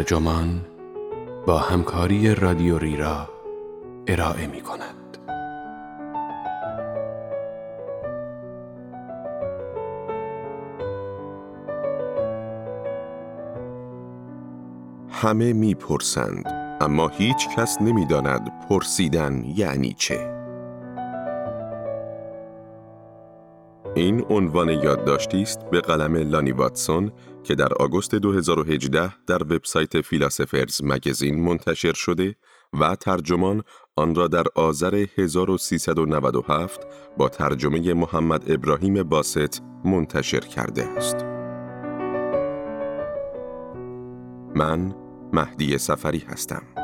ترجمان با همکاری رادیو ریرا ارائه می کند. همه می‌پرسند اما هیچ کس نمی‌داند پرسیدن یعنی چه این عنوان یادداشتی است به قلم لانی واتسون که در آگوست 2018 در وبسایت فیلاسفرز مگزین منتشر شده و ترجمان آن را در آذر 1397 با ترجمه محمد ابراهیم باست منتشر کرده است. من مهدی سفری هستم.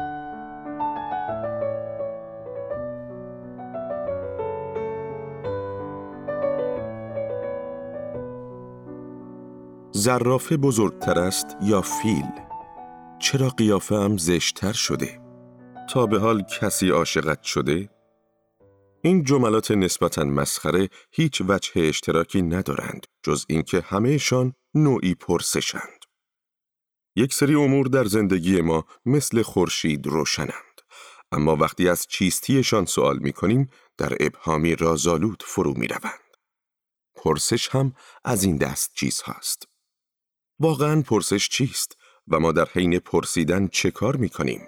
زرافه بزرگتر است یا فیل؟ چرا قیافه هم زشتر شده؟ تا به حال کسی عاشقت شده؟ این جملات نسبتا مسخره هیچ وجه اشتراکی ندارند جز اینکه همهشان نوعی پرسشند. یک سری امور در زندگی ما مثل خورشید روشنند اما وقتی از چیستیشان سوال می کنیم در ابهامی رازالود فرو می روند. پرسش هم از این دست چیز هست. واقعا پرسش چیست و ما در حین پرسیدن چه کار می کنیم؟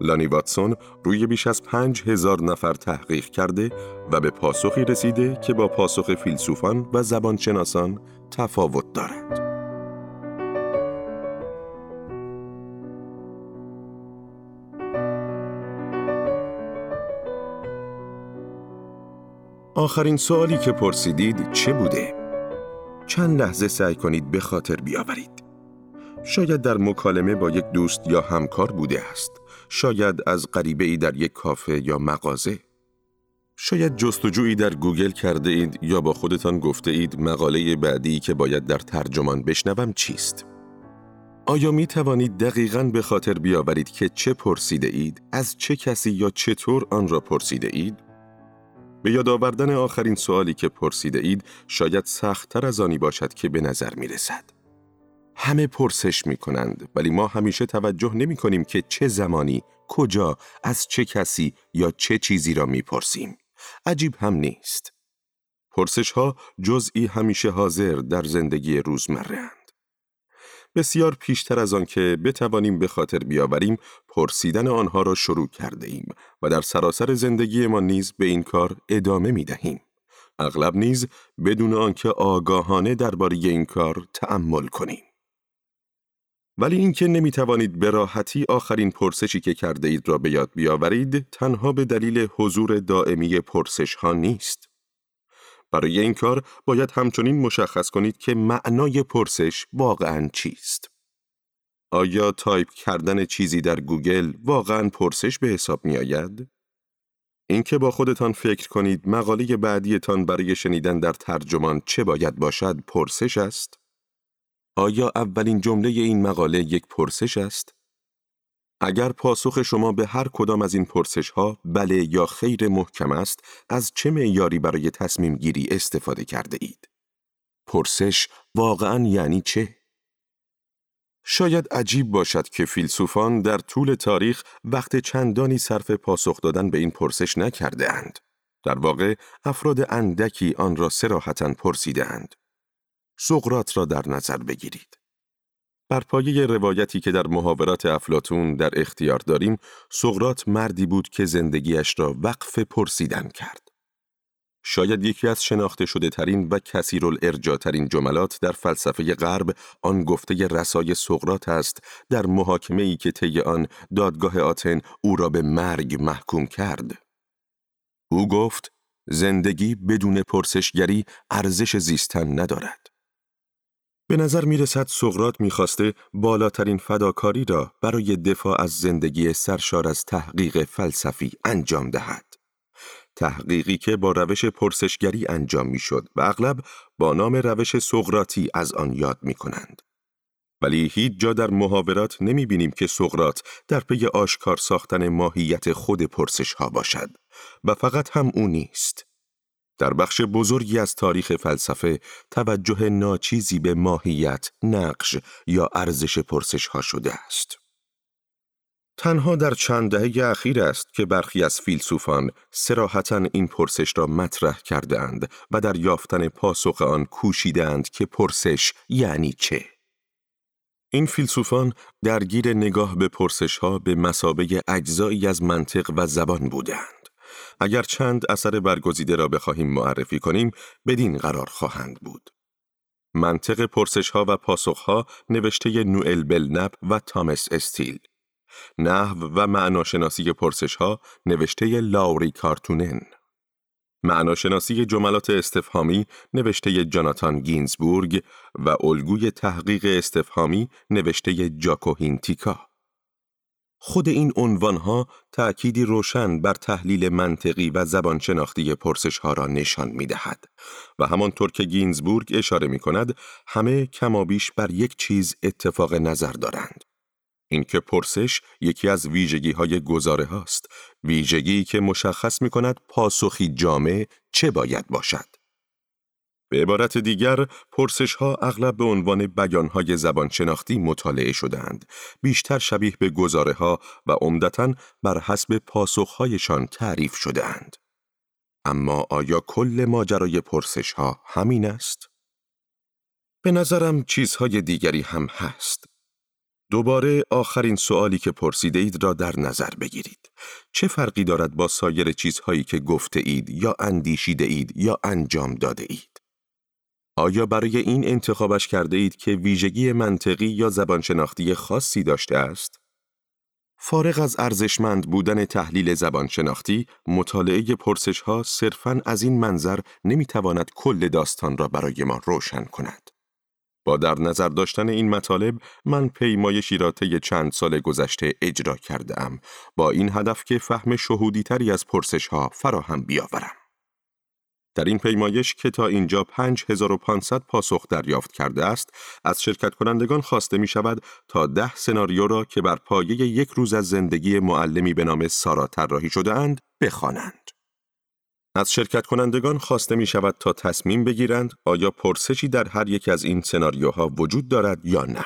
لانی واتسون روی بیش از پنج هزار نفر تحقیق کرده و به پاسخی رسیده که با پاسخ فیلسوفان و زبانشناسان تفاوت دارد. آخرین سوالی که پرسیدید چه بوده؟ چند لحظه سعی کنید به خاطر بیاورید. شاید در مکالمه با یک دوست یا همکار بوده است. شاید از غریبه ای در یک کافه یا مغازه. شاید جستجویی در گوگل کرده اید یا با خودتان گفته اید مقاله بعدی که باید در ترجمان بشنوم چیست؟ آیا می توانید دقیقاً به خاطر بیاورید که چه پرسیده اید؟ از چه کسی یا چطور آن را پرسیده اید؟ به یاد آوردن آخرین سوالی که پرسیده اید شاید سختتر از آنی باشد که به نظر می رسد. همه پرسش می کنند ولی ما همیشه توجه نمی کنیم که چه زمانی، کجا، از چه کسی یا چه چیزی را می پرسیم. عجیب هم نیست. پرسش ها جزئی همیشه حاضر در زندگی روزمره بسیار پیشتر از آن که بتوانیم به خاطر بیاوریم پرسیدن آنها را شروع کرده ایم و در سراسر زندگی ما نیز به این کار ادامه می دهیم. اغلب نیز بدون آنکه آگاهانه درباره این کار تأمل کنیم. ولی اینکه نمی توانید به راحتی آخرین پرسشی که کرده اید را به یاد بیاورید تنها به دلیل حضور دائمی پرسش ها نیست. برای این کار باید همچنین مشخص کنید که معنای پرسش واقعا چیست. آیا تایپ کردن چیزی در گوگل واقعا پرسش به حساب می آید؟ اینکه با خودتان فکر کنید مقاله بعدیتان برای شنیدن در ترجمان چه باید باشد پرسش است؟ آیا اولین جمله این مقاله یک پرسش است؟ اگر پاسخ شما به هر کدام از این پرسش ها بله یا خیر محکم است، از چه معیاری برای تصمیم گیری استفاده کرده اید؟ پرسش واقعا یعنی چه؟ شاید عجیب باشد که فیلسوفان در طول تاریخ وقت چندانی صرف پاسخ دادن به این پرسش نکرده اند. در واقع افراد اندکی آن را سراحتا پرسیده اند. سقرات را در نظر بگیرید. بر پایه روایتی که در محاورات افلاتون در اختیار داریم، سقرات مردی بود که زندگیش را وقف پرسیدن کرد. شاید یکی از شناخته شده ترین و کثیر ترین جملات در فلسفه غرب آن گفته رسای سقرات است در محاکمه ای که طی آن دادگاه آتن او را به مرگ محکوم کرد. او گفت زندگی بدون پرسشگری ارزش زیستن ندارد. به نظر می رسد سقرات می خواسته بالاترین فداکاری را برای دفاع از زندگی سرشار از تحقیق فلسفی انجام دهد. تحقیقی که با روش پرسشگری انجام می شد و اغلب با نام روش سقراطی از آن یاد می کنند. ولی هیچ جا در محاورات نمی بینیم که سقرات در پی آشکار ساختن ماهیت خود پرسش ها باشد و فقط هم او نیست. در بخش بزرگی از تاریخ فلسفه توجه ناچیزی به ماهیت، نقش یا ارزش پرسش ها شده است. تنها در چند دهه اخیر است که برخی از فیلسوفان سراحتا این پرسش را مطرح کرده اند و در یافتن پاسخ آن کوشیدند که پرسش یعنی چه؟ این فیلسوفان درگیر نگاه به پرسش ها به مسابه اجزایی از منطق و زبان بودند. اگر چند اثر برگزیده را بخواهیم معرفی کنیم، بدین قرار خواهند بود. منطق پرسش ها و پاسخ ها نوشته نوئل بلنب و تامس استیل. نحو و معناشناسی پرسش ها نوشته لاوری کارتونن. معناشناسی جملات استفهامی نوشته جاناتان گینزبورگ و الگوی تحقیق استفهامی نوشته جاکو هینتیکا. خود این عنوانها تأکیدی روشن بر تحلیل منطقی و زبانشناختی پرسش ها را نشان می دهد و همانطور که گینزبورگ اشاره می کند همه کمابیش بر یک چیز اتفاق نظر دارند. اینکه پرسش یکی از ویژگی های گزاره هاست ویژگی که مشخص می کند پاسخی جامع چه باید باشد به عبارت دیگر پرسش ها اغلب به عنوان بیان های زبان شناختی مطالعه شدهاند بیشتر شبیه به گزاره ها و عمدتا بر حسب پاسخ هایشان تعریف شدهاند اما آیا کل ماجرای پرسش ها همین است؟ به نظرم چیزهای دیگری هم هست دوباره آخرین سوالی که پرسیده اید را در نظر بگیرید. چه فرقی دارد با سایر چیزهایی که گفته اید یا اندیشیده اید یا انجام داده اید؟ آیا برای این انتخابش کرده اید که ویژگی منطقی یا زبانشناختی خاصی داشته است؟ فارغ از ارزشمند بودن تحلیل زبانشناختی، مطالعه پرسش ها صرفاً از این منظر نمی‌تواند کل داستان را برای ما روشن کند. با در نظر داشتن این مطالب من پیمایشی را طی چند سال گذشته اجرا کرده ام با این هدف که فهم شهودی تری از پرسش ها فراهم بیاورم. در این پیمایش که تا اینجا 5500 پاسخ دریافت کرده است، از شرکت کنندگان خواسته می شود تا ده سناریو را که بر پایه یک روز از زندگی معلمی به نام سارا طراحی شده اند بخوانند. از شرکت کنندگان خواسته می شود تا تصمیم بگیرند آیا پرسشی در هر یک از این سناریوها وجود دارد یا نه.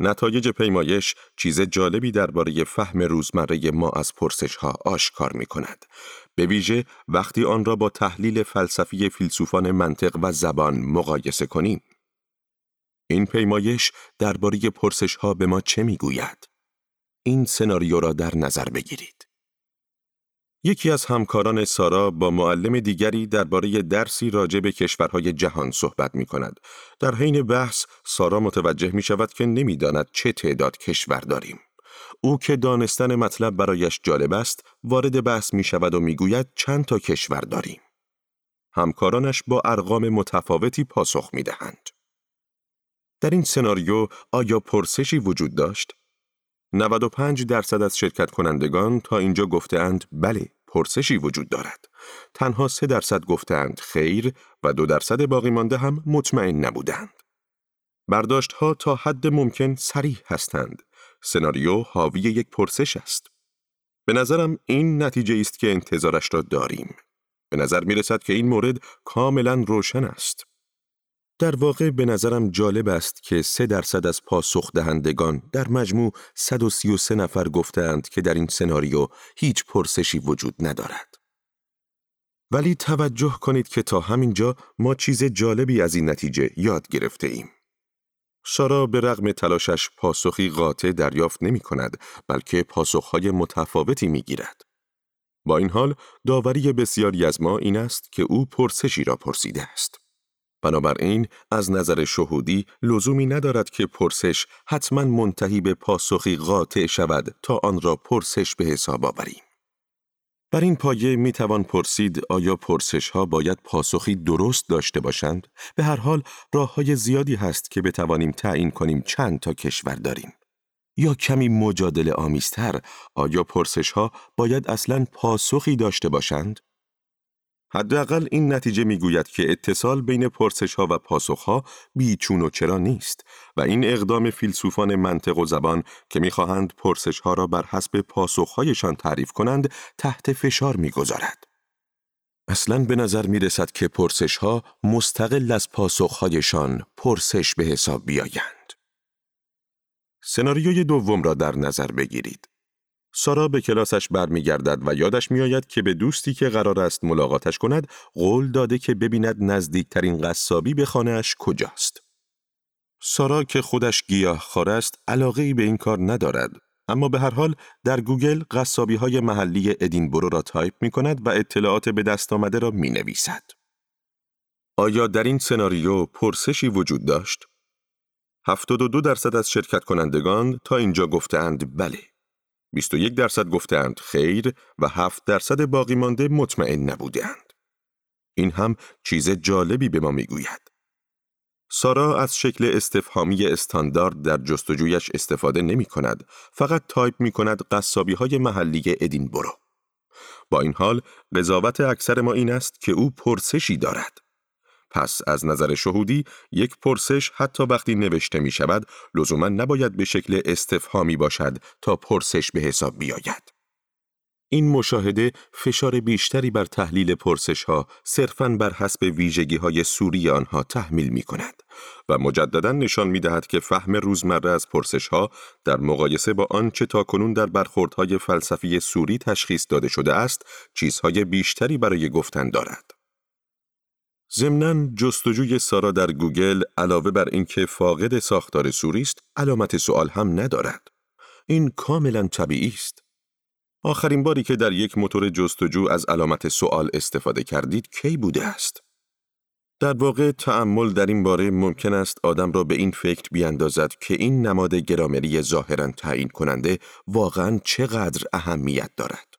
نتایج پیمایش چیز جالبی درباره فهم روزمره ما از پرسش ها آشکار می کند. به ویژه وقتی آن را با تحلیل فلسفی فیلسوفان منطق و زبان مقایسه کنیم. این پیمایش درباره پرسش ها به ما چه می گوید؟ این سناریو را در نظر بگیرید. یکی از همکاران سارا با معلم دیگری درباره درسی راجع به کشورهای جهان صحبت می کند. در حین بحث سارا متوجه می شود که نمی‌داند چه تعداد کشور داریم. او که دانستن مطلب برایش جالب است، وارد بحث می شود و می گوید چند تا کشور داریم. همکارانش با ارقام متفاوتی پاسخ می دهند. در این سناریو آیا پرسشی وجود داشت؟ 95 درصد از شرکت کنندگان تا اینجا گفتهاند بله پرسشی وجود دارد. تنها 3 درصد گفتند خیر و دو درصد باقی مانده هم مطمئن نبودند. برداشت ها تا حد ممکن سریح هستند. سناریو حاوی یک پرسش است. به نظرم این نتیجه است که انتظارش را داریم. به نظر می رسد که این مورد کاملا روشن است. در واقع به نظرم جالب است که سه درصد از پاسخ دهندگان در مجموع 133 نفر گفتند که در این سناریو هیچ پرسشی وجود ندارد. ولی توجه کنید که تا همینجا ما چیز جالبی از این نتیجه یاد گرفته ایم. سارا به رغم تلاشش پاسخی قاطع دریافت نمی کند بلکه پاسخهای متفاوتی می گیرد. با این حال داوری بسیاری از ما این است که او پرسشی را پرسیده است. بنابراین از نظر شهودی لزومی ندارد که پرسش حتما منتهی به پاسخی قاطع شود تا آن را پرسش به حساب آوریم. بر این پایه می توان پرسید آیا پرسش ها باید پاسخی درست داشته باشند؟ به هر حال راه های زیادی هست که بتوانیم تعیین کنیم چند تا کشور داریم. یا کمی مجادله آمیزتر آیا پرسش ها باید اصلا پاسخی داشته باشند؟ حداقل این نتیجه می‌گوید که اتصال بین پرسش ها و پاسخ ها بیچون و چرا نیست و این اقدام فیلسوفان منطق و زبان که می‌خواهند پرسش ها را بر حسب پاسخ هایشان تعریف کنند تحت فشار می‌گذارد. اصلا به نظر می رسد که پرسش ها مستقل از پاسخهایشان پرسش به حساب بیایند. سناریوی دوم را در نظر بگیرید. سارا به کلاسش برمیگردد و یادش میآید که به دوستی که قرار است ملاقاتش کند قول داده که ببیند نزدیکترین قصابی به خانهاش کجاست. سارا که خودش گیاه‌خوار است علاقه ای به این کار ندارد اما به هر حال در گوگل قصابی های محلی ادینبرو را تایپ می کند و اطلاعات به دست آمده را می نویسد. آیا در این سناریو پرسشی وجود داشت؟ 72 درصد از شرکت کنندگان تا اینجا گفتند بله. 21 درصد گفتند خیر و 7 درصد باقی مانده مطمئن نبودند. این هم چیز جالبی به ما می‌گوید. سارا از شکل استفهامی استاندارد در جستجویش استفاده نمی کند، فقط تایپ می کند قصابی های محلی ادینبرو. با این حال قضاوت اکثر ما این است که او پرسشی دارد. پس از نظر شهودی یک پرسش حتی وقتی نوشته می شود لزوما نباید به شکل استفهامی باشد تا پرسش به حساب بیاید. این مشاهده فشار بیشتری بر تحلیل پرسش ها صرفاً بر حسب ویژگی های سوری آنها تحمیل می کند و مجددا نشان می دهد که فهم روزمره از پرسش ها در مقایسه با آنچه تا کنون در برخوردهای فلسفی سوری تشخیص داده شده است چیزهای بیشتری برای گفتن دارد. ضمناً جستجوی سارا در گوگل علاوه بر اینکه فاقد ساختار سوری است علامت سوال هم ندارد. این کاملا طبیعی است. آخرین باری که در یک موتور جستجو از علامت سوال استفاده کردید کی بوده است؟ در واقع تعمل در این باره ممکن است آدم را به این فکر بیاندازد که این نماد گرامری ظاهرا تعیین کننده واقعا چقدر اهمیت دارد.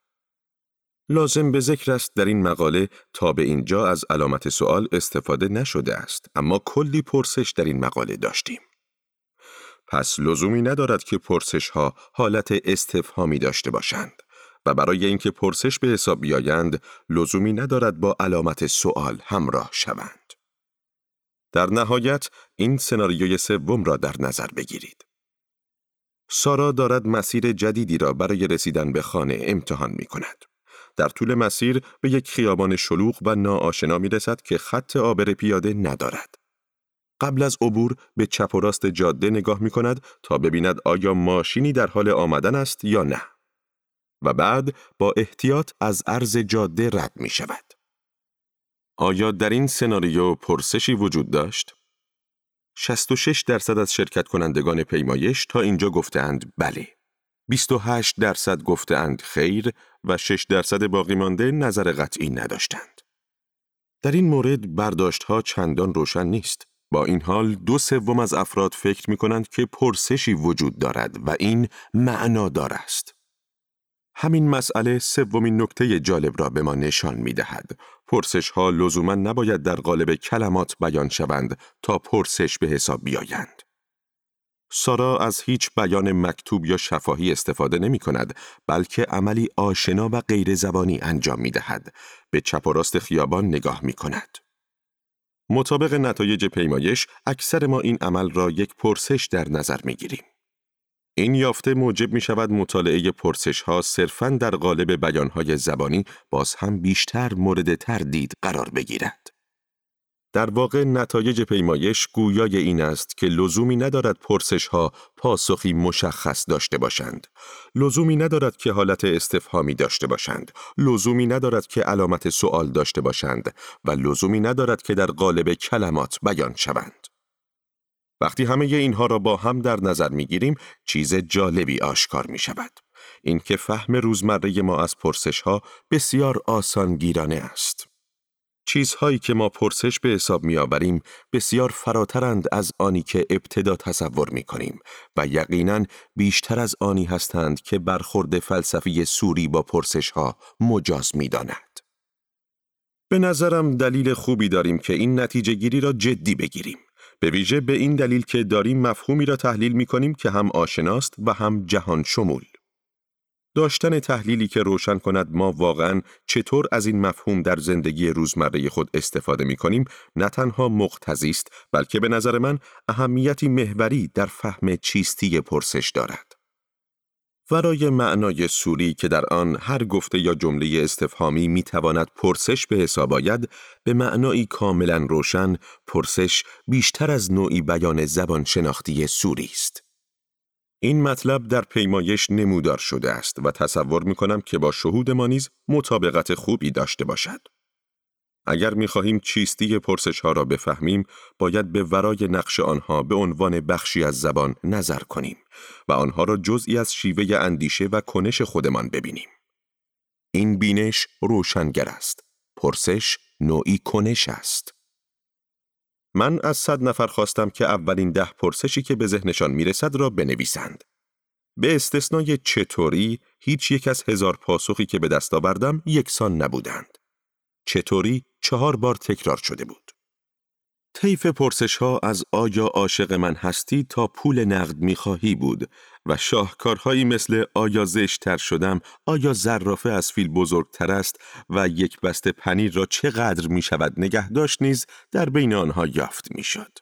لازم به ذکر است در این مقاله تا به اینجا از علامت سوال استفاده نشده است اما کلی پرسش در این مقاله داشتیم. پس لزومی ندارد که پرسش ها حالت استفهامی داشته باشند. و برای اینکه پرسش به حساب بیایند لزومی ندارد با علامت سوال همراه شوند. در نهایت این سناریوی سوم را در نظر بگیرید. سارا دارد مسیر جدیدی را برای رسیدن به خانه امتحان می کند. در طول مسیر به یک خیابان شلوغ و ناآشنا می رسد که خط آبر پیاده ندارد. قبل از عبور به چپ و راست جاده نگاه می کند تا ببیند آیا ماشینی در حال آمدن است یا نه. و بعد با احتیاط از عرض جاده رد می شود. آیا در این سناریو پرسشی وجود داشت؟ 66 درصد از شرکت کنندگان پیمایش تا اینجا گفتند بله. 28 درصد گفتند خیر و 6 درصد باقی مانده نظر قطعی نداشتند. در این مورد برداشت ها چندان روشن نیست. با این حال دو سوم از افراد فکر می کنند که پرسشی وجود دارد و این معنادار است. همین مسئله سومین نکته جالب را به ما نشان می دهد. پرسش ها لزوما نباید در قالب کلمات بیان شوند تا پرسش به حساب بیایند. سارا از هیچ بیان مکتوب یا شفاهی استفاده نمی کند بلکه عملی آشنا و غیر زبانی انجام می دهد. به چپ و راست خیابان نگاه می کند. مطابق نتایج پیمایش اکثر ما این عمل را یک پرسش در نظر می گیریم. این یافته موجب می شود مطالعه پرسش ها صرفاً در قالب بیان های زبانی باز هم بیشتر مورد تردید قرار بگیرد. در واقع نتایج پیمایش گویای این است که لزومی ندارد پرسش ها پاسخی مشخص داشته باشند. لزومی ندارد که حالت استفهامی داشته باشند. لزومی ندارد که علامت سوال داشته باشند و لزومی ندارد که در قالب کلمات بیان شوند. وقتی همه اینها را با هم در نظر می گیریم چیز جالبی آشکار می شود. اینکه فهم روزمره ما از پرسش ها بسیار آسان گیرانه است. چیزهایی که ما پرسش به حساب می آوریم بسیار فراترند از آنی که ابتدا تصور می کنیم و یقینا بیشتر از آنی هستند که برخورد فلسفی سوری با پرسش ها مجاز می داند. به نظرم دلیل خوبی داریم که این نتیجه گیری را جدی بگیریم. به ویژه به این دلیل که داریم مفهومی را تحلیل می کنیم که هم آشناست و هم جهان شمول. داشتن تحلیلی که روشن کند ما واقعا چطور از این مفهوم در زندگی روزمره خود استفاده می کنیم نه تنها مقتضی است بلکه به نظر من اهمیتی محوری در فهم چیستی پرسش دارد. ورای معنای سوری که در آن هر گفته یا جمله استفهامی می تواند پرسش به حساب آید به معنایی کاملا روشن پرسش بیشتر از نوعی بیان زبان شناختی سوری است. این مطلب در پیمایش نمودار شده است و تصور می کنم که با شهود ما نیز مطابقت خوبی داشته باشد. اگر می خواهیم چیستی پرسش ها را بفهمیم، باید به ورای نقش آنها به عنوان بخشی از زبان نظر کنیم و آنها را جزئی از شیوه اندیشه و کنش خودمان ببینیم. این بینش روشنگر است. پرسش نوعی کنش است. من از صد نفر خواستم که اولین ده پرسشی که به ذهنشان می‌رسد را بنویسند. به استثنای چطوری هیچ یک از هزار پاسخی که به دست آوردم یکسان نبودند. چطوری چهار بار تکرار شده بود. طیف پرسش ها از آیا عاشق من هستی تا پول نقد می‌خواهی بود و شاهکارهایی مثل آیا زشتر شدم، آیا زرافه از فیل بزرگتر است و یک بسته پنیر را چقدر می شود نگه داشت نیز در بین آنها یافت می شد.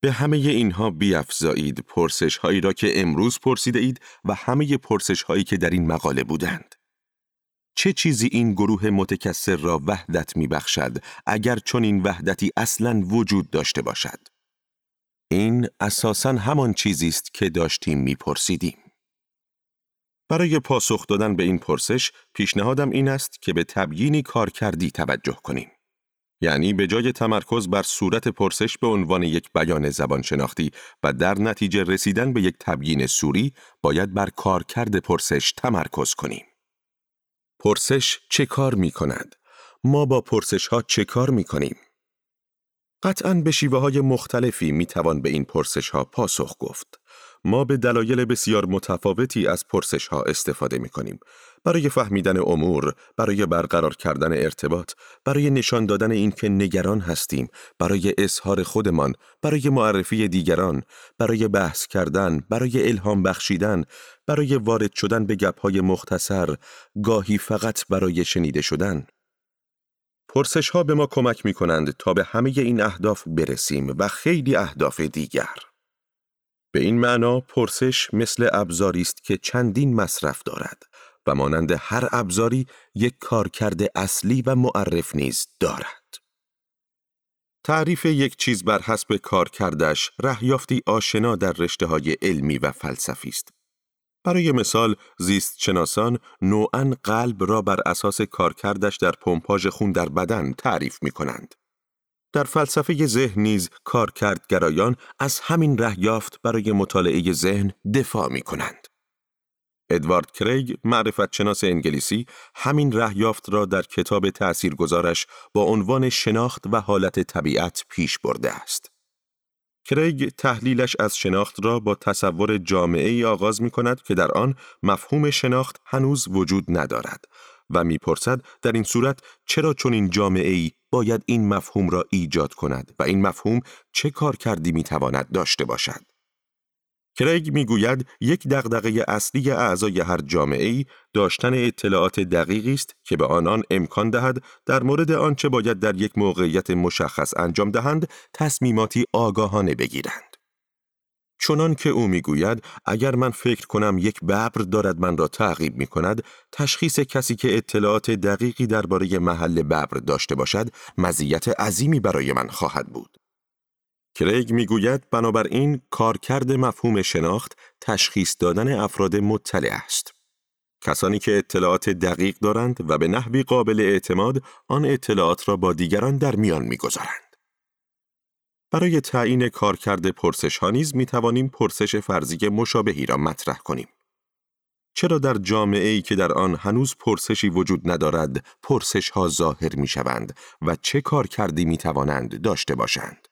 به همه اینها بیافزایید پرسش هایی را که امروز پرسیده اید و همه پرسش هایی که در این مقاله بودند. چه چیزی این گروه متکسر را وحدت می بخشد اگر چون این وحدتی اصلا وجود داشته باشد؟ این اساساً همان چیزی است که داشتیم میپرسیدیم. برای پاسخ دادن به این پرسش پیشنهادم این است که به تبیینی کارکردی توجه کنیم. یعنی به جای تمرکز بر صورت پرسش به عنوان یک بیان زبان شناختی و در نتیجه رسیدن به یک تبیین سوری باید بر کارکرد پرسش تمرکز کنیم. پرسش چه کار می کند؟ ما با پرسش ها چه کار می کنیم؟ قطعا به شیوه های مختلفی می توان به این پرسش ها پاسخ گفت. ما به دلایل بسیار متفاوتی از پرسش ها استفاده می کنیم. برای فهمیدن امور، برای برقرار کردن ارتباط، برای نشان دادن اینکه نگران هستیم، برای اظهار خودمان، برای معرفی دیگران، برای بحث کردن، برای الهام بخشیدن، برای وارد شدن به گپهای مختصر، گاهی فقط برای شنیده شدن. پرسش ها به ما کمک می کنند تا به همه این اهداف برسیم و خیلی اهداف دیگر. به این معنا پرسش مثل ابزاری است که چندین مصرف دارد و مانند هر ابزاری یک کارکرد اصلی و معرف نیز دارد. تعریف یک چیز بر حسب کارکردش رهیافتی آشنا در رشته های علمی و فلسفی است برای مثال زیست شناسان نوعا قلب را بر اساس کارکردش در پمپاژ خون در بدن تعریف می کنند. در فلسفه ذهن نیز کارکردگرایان از همین ره یافت برای مطالعه ذهن دفاع می کنند. ادوارد کریگ معرفت شناس انگلیسی همین ره یافت را در کتاب تأثیرگذارش با عنوان شناخت و حالت طبیعت پیش برده است. کریگ تحلیلش از شناخت را با تصور جامعه ای آغاز می کند که در آن مفهوم شناخت هنوز وجود ندارد و می‌پرسد در این صورت چرا چون این جامعه ای باید این مفهوم را ایجاد کند و این مفهوم چه کار کردی می تواند داشته باشد. کریگ می‌گوید یک دغدغه اصلی اعضای هر جامعه ای داشتن اطلاعات دقیقی است که به آنان امکان دهد در مورد آنچه باید در یک موقعیت مشخص انجام دهند تصمیماتی آگاهانه بگیرند. چنان که او می‌گوید اگر من فکر کنم یک ببر دارد من را تعقیب می کند تشخیص کسی که اطلاعات دقیقی درباره محل ببر داشته باشد مزیت عظیمی برای من خواهد بود. کریگ می‌گوید بنابراین کارکرد مفهوم شناخت تشخیص دادن افراد مطلع است. کسانی که اطلاعات دقیق دارند و به نحوی قابل اعتماد آن اطلاعات را با دیگران در میان می‌گذارند. برای تعیین کارکرد پرسش ها نیز می توانیم پرسش فرضی مشابهی را مطرح کنیم. چرا در جامعه ای که در آن هنوز پرسشی وجود ندارد، پرسش ها ظاهر می شوند و چه کار کردی می توانند داشته باشند؟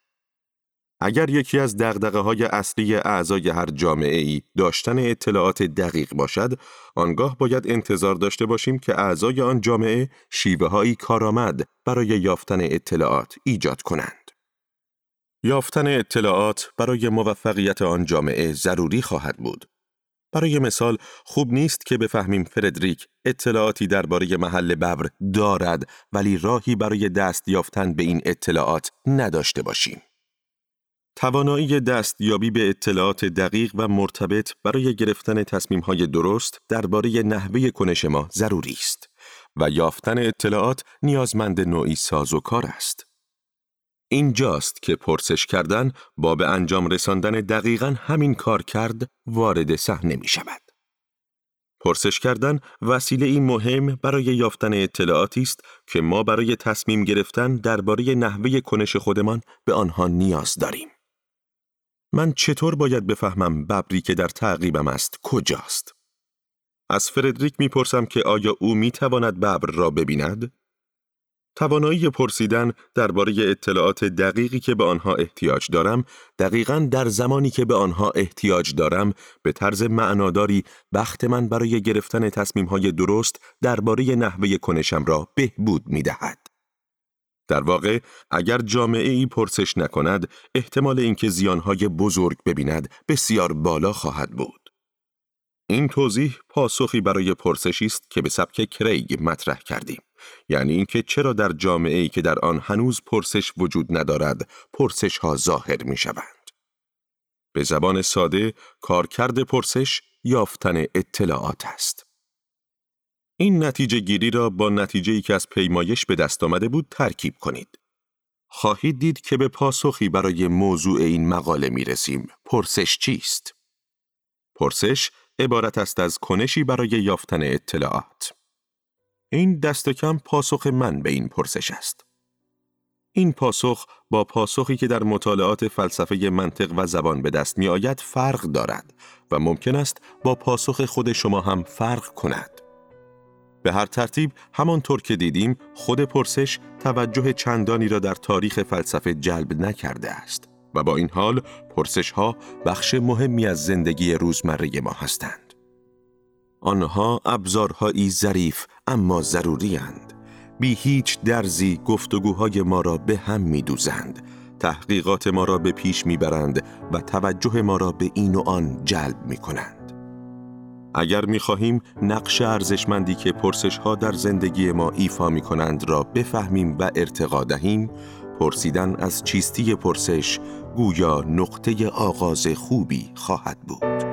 اگر یکی از دغدغه های اصلی اعضای هر جامعه ای داشتن اطلاعات دقیق باشد، آنگاه باید انتظار داشته باشیم که اعضای آن جامعه شیوه هایی کارآمد برای یافتن اطلاعات ایجاد کنند. یافتن اطلاعات برای موفقیت آن جامعه ضروری خواهد بود. برای مثال خوب نیست که بفهمیم فردریک اطلاعاتی درباره محل ببر دارد ولی راهی برای دست یافتن به این اطلاعات نداشته باشیم. توانایی دستیابی به اطلاعات دقیق و مرتبط برای گرفتن تصمیم‌های درست درباره نحوه کنش ما ضروری است و یافتن اطلاعات نیازمند نوعی کار است. اینجاست که پرسش کردن با به انجام رساندن دقیقا همین کار کرد وارد صحنه می شود. پرسش کردن وسیله ای مهم برای یافتن اطلاعاتی است که ما برای تصمیم گرفتن درباره نحوه کنش خودمان به آنها نیاز داریم. من چطور باید بفهمم ببری که در تعقیبم است کجاست؟ از فردریک می‌پرسم که آیا او می‌تواند ببر را ببیند؟ توانایی پرسیدن درباره اطلاعات دقیقی که به آنها احتیاج دارم، دقیقا در زمانی که به آنها احتیاج دارم، به طرز معناداری بخت من برای گرفتن تصمیمهای درست درباره نحوه کنشم را بهبود می دهد. در واقع اگر جامعه ای پرسش نکند احتمال اینکه زیانهای بزرگ ببیند بسیار بالا خواهد بود. این توضیح پاسخی برای پرسشی است که به سبک کریگ مطرح کردیم. یعنی اینکه چرا در جامعه ای که در آن هنوز پرسش وجود ندارد پرسش ها ظاهر می شوند. به زبان ساده کارکرد پرسش یافتن اطلاعات است. این نتیجه گیری را با نتیجه ای که از پیمایش به دست آمده بود ترکیب کنید. خواهید دید که به پاسخی برای موضوع این مقاله می رسیم. پرسش چیست؟ پرسش عبارت است از کنشی برای یافتن اطلاعات. این دست کم پاسخ من به این پرسش است. این پاسخ با پاسخی که در مطالعات فلسفه منطق و زبان به دست می آید فرق دارد و ممکن است با پاسخ خود شما هم فرق کند. به هر ترتیب همانطور که دیدیم خود پرسش توجه چندانی را در تاریخ فلسفه جلب نکرده است و با این حال پرسش ها بخش مهمی از زندگی روزمره ما هستند. آنها ابزارهایی ظریف اما ضروری اند. بی هیچ درزی گفتگوهای ما را به هم می دوزند. تحقیقات ما را به پیش می برند و توجه ما را به این و آن جلب می کنند. اگر می خواهیم نقش ارزشمندی که پرسش ها در زندگی ما ایفا می کنند را بفهمیم و ارتقا دهیم، پرسیدن از چیستی پرسش گویا نقطه آغاز خوبی خواهد بود.